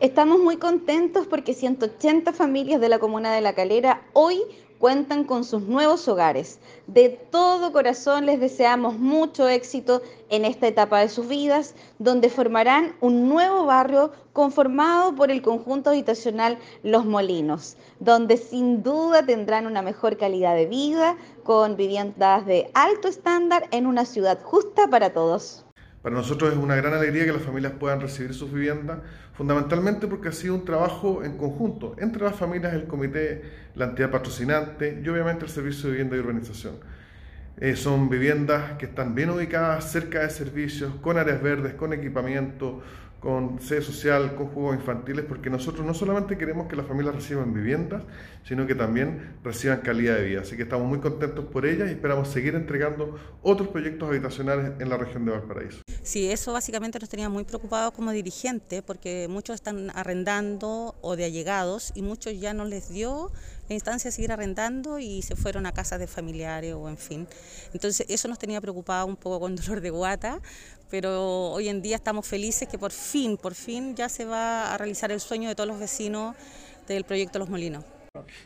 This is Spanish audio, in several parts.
Estamos muy contentos porque 180 familias de la comuna de La Calera hoy cuentan con sus nuevos hogares. De todo corazón les deseamos mucho éxito en esta etapa de sus vidas, donde formarán un nuevo barrio conformado por el conjunto habitacional Los Molinos, donde sin duda tendrán una mejor calidad de vida, con viviendas de alto estándar en una ciudad justa para todos. Para nosotros es una gran alegría que las familias puedan recibir sus viviendas, fundamentalmente porque ha sido un trabajo en conjunto entre las familias, el comité, la entidad patrocinante y obviamente el Servicio de Vivienda y Urbanización. Eh, son viviendas que están bien ubicadas, cerca de servicios, con áreas verdes, con equipamiento, con sede social, con juegos infantiles, porque nosotros no solamente queremos que las familias reciban viviendas, sino que también reciban calidad de vida. Así que estamos muy contentos por ellas y esperamos seguir entregando otros proyectos habitacionales en la región de Valparaíso. Sí, eso básicamente nos tenía muy preocupados como dirigentes, porque muchos están arrendando o de allegados y muchos ya no les dio la instancia de seguir arrendando y se fueron a casas de familiares o en fin. Entonces eso nos tenía preocupado un poco con dolor de guata, pero hoy en día estamos felices que por fin, por fin ya se va a realizar el sueño de todos los vecinos del proyecto Los Molinos.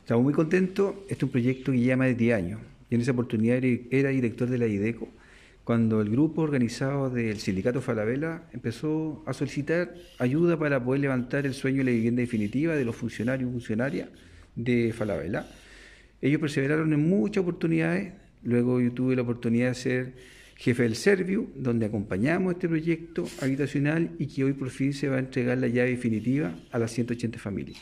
Estamos muy contentos, este es un proyecto que lleva más de 10 años y en esa oportunidad era director de la IDECO cuando el grupo organizado del sindicato Falabella empezó a solicitar ayuda para poder levantar el sueño de la vivienda definitiva de los funcionarios y funcionarias de Falabella. Ellos perseveraron en muchas oportunidades, luego yo tuve la oportunidad de ser jefe del Serviu, donde acompañamos este proyecto habitacional y que hoy por fin se va a entregar la llave definitiva a las 180 familias.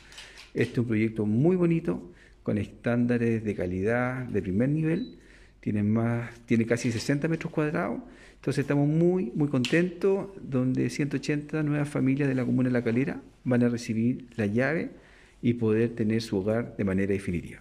Este es un proyecto muy bonito, con estándares de calidad de primer nivel, tiene, más, tiene casi 60 metros cuadrados, entonces estamos muy, muy contentos, donde 180 nuevas familias de la Comuna de La Calera van a recibir la llave y poder tener su hogar de manera definitiva.